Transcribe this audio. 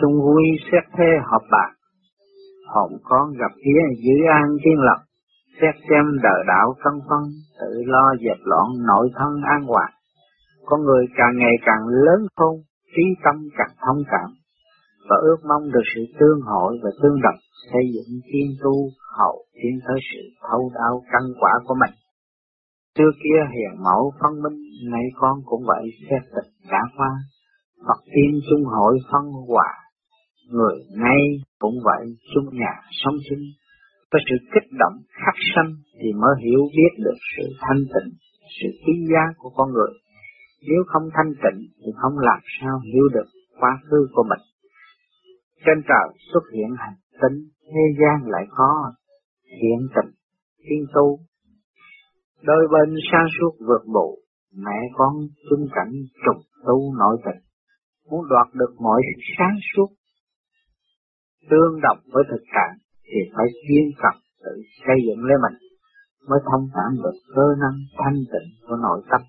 chung vui xét thế họp bạc, hồn con gặp phía giữ an thiên lập, xét xem đời đạo phân phân, tự lo dẹp loạn nội thân an hòa. Con người càng ngày càng lớn khôn, trí tâm càng thông cảm, và ước mong được sự tương hội và tương đồng xây dựng thiên tu hậu tiến tới sự thấu đáo căn quả của mình. xưa kia hiền mẫu phân minh, nay con cũng vậy xét tịch đã qua, Phật tiên chung hội phân hòa, người ngay cũng vậy chung nhà sống chung, có sự kích động khắc sanh thì mới hiểu biết được sự thanh tịnh, sự quý giá của con người. Nếu không thanh tịnh thì không làm sao hiểu được quá khứ của mình. Trên trời xuất hiện hành tinh, thế gian lại có hiện tình, thiên tu. Đôi bên xa suốt vượt bộ, mẹ con chung cảnh trùng tu nội tình, muốn đoạt được mọi sự sáng suốt, tương đồng với thực trạng thì phải kiên cập tự xây dựng lấy mình mới thông cảm được cơ năng thanh tịnh của nội tâm.